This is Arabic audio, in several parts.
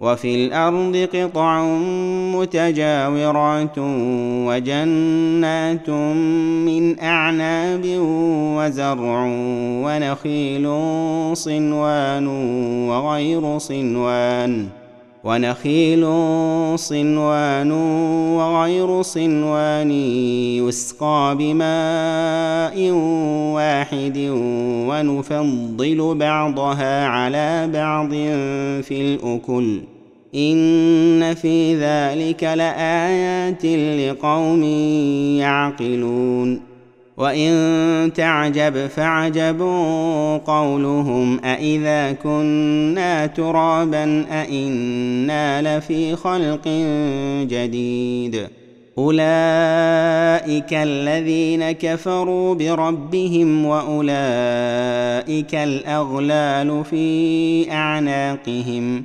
وفي الأرض قطع متجاورات وجنات من أعناب وزرع ونخيل صنوان وغير صنوان ونخيل صنوان وغير صنوان يسقى بماء واحد ونفضل بعضها على بعض في الأكل ان في ذلك لايات لقوم يعقلون وان تعجب فعجب قولهم أإذا كنا ترابا أإنا لفي خلق جديد اولئك الذين كفروا بربهم واولئك الاغلال في اعناقهم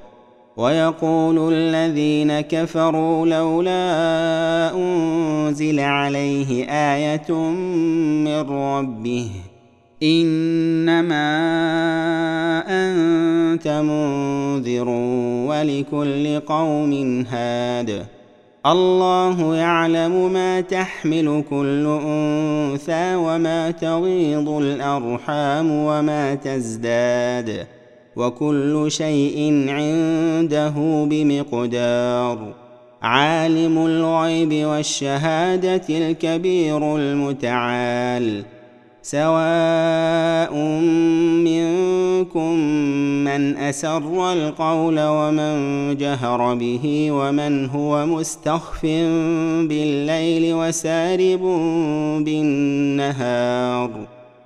ويقول الذين كفروا لولا أنزل عليه آية من ربه إنما أنت منذر ولكل قوم هاد. الله يعلم ما تحمل كل أنثى وما تغيض الأرحام وما تزداد. وكل شيء عنده بمقدار. عالم الغيب والشهادة الكبير المتعال. سواء منكم من أسر القول ومن جهر به ومن هو مستخف بالليل وسارب بالنهار.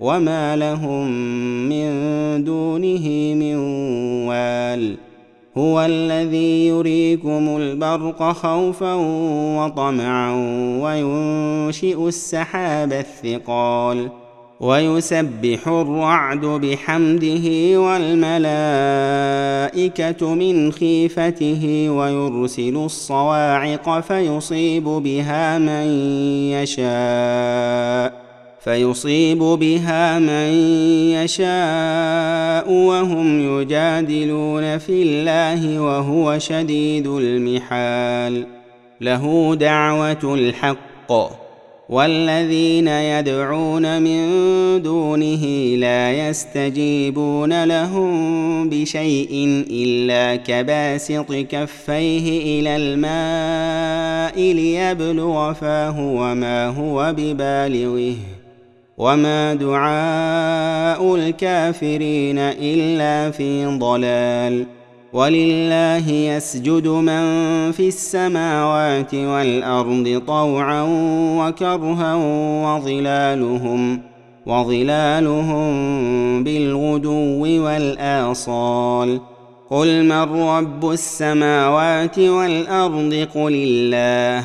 وما لهم من دونه من وال هو الذي يريكم البرق خوفا وطمعا وينشئ السحاب الثقال ويسبح الرعد بحمده والملائكه من خيفته ويرسل الصواعق فيصيب بها من يشاء فيصيب بها من يشاء وهم يجادلون في الله وهو شديد المحال. له دعوة الحق. والذين يدعون من دونه لا يستجيبون لهم بشيء إلا كباسط كفيه إلى الماء ليبلغ فاه وما هو ببالغه. وما دعاء الكافرين الا في ضلال ولله يسجد من في السماوات والارض طوعا وكرها وظلالهم وظلالهم بالغدو والاصال قل من رب السماوات والارض قل الله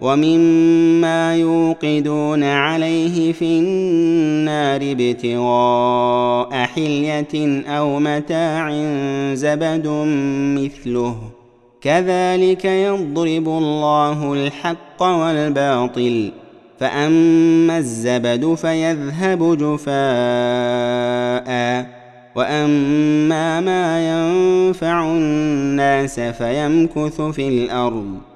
ومما يوقدون عليه في النار ابتغاء حلية أو متاع زبد مثله. كذلك يضرب الله الحق والباطل. فأما الزبد فيذهب جفاء. وأما ما ينفع الناس فيمكث في الأرض.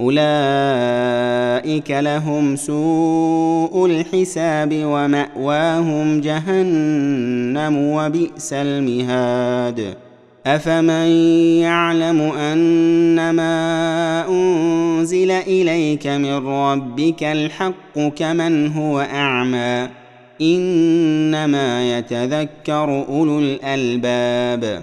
أولئك لهم سوء الحساب ومأواهم جهنم وبئس المهاد. أفمن يعلم أنما أنزل إليك من ربك الحق كمن هو أعمى؟ إنما يتذكر أولو الألباب.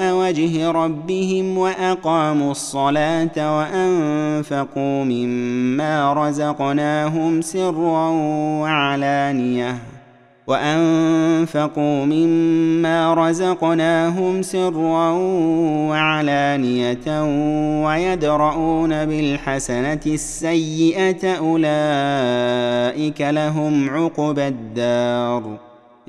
وجه ربهم وأقاموا الصلاة وأنفقوا مما رزقناهم سرا وعلانية وأنفقوا مما رزقناهم سرا وعلانية ويدرؤون بالحسنة السيئة أولئك لهم عقبى الدار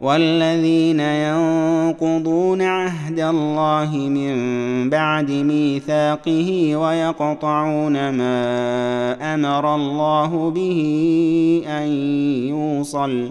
والذين ينقضون عهد الله من بعد ميثاقه ويقطعون ما أمر الله به أن يوصل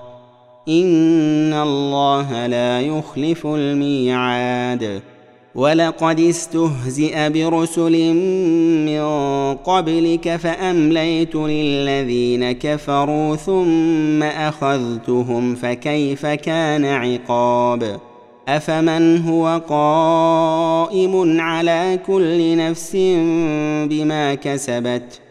ان الله لا يخلف الميعاد. ولقد استهزئ برسل من قبلك فامليت للذين كفروا ثم اخذتهم فكيف كان عقاب؟ افمن هو قائم على كل نفس بما كسبت؟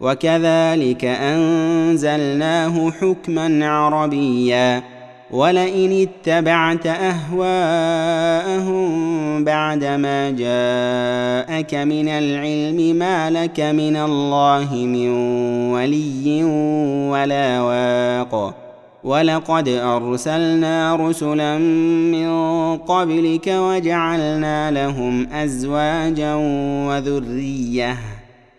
وكذلك أنزلناه حكما عربيا. ولئن اتبعت أهواءهم بعدما جاءك من العلم ما لك من الله من ولي ولا واق. ولقد أرسلنا رسلا من قبلك وجعلنا لهم أزواجا وذرية.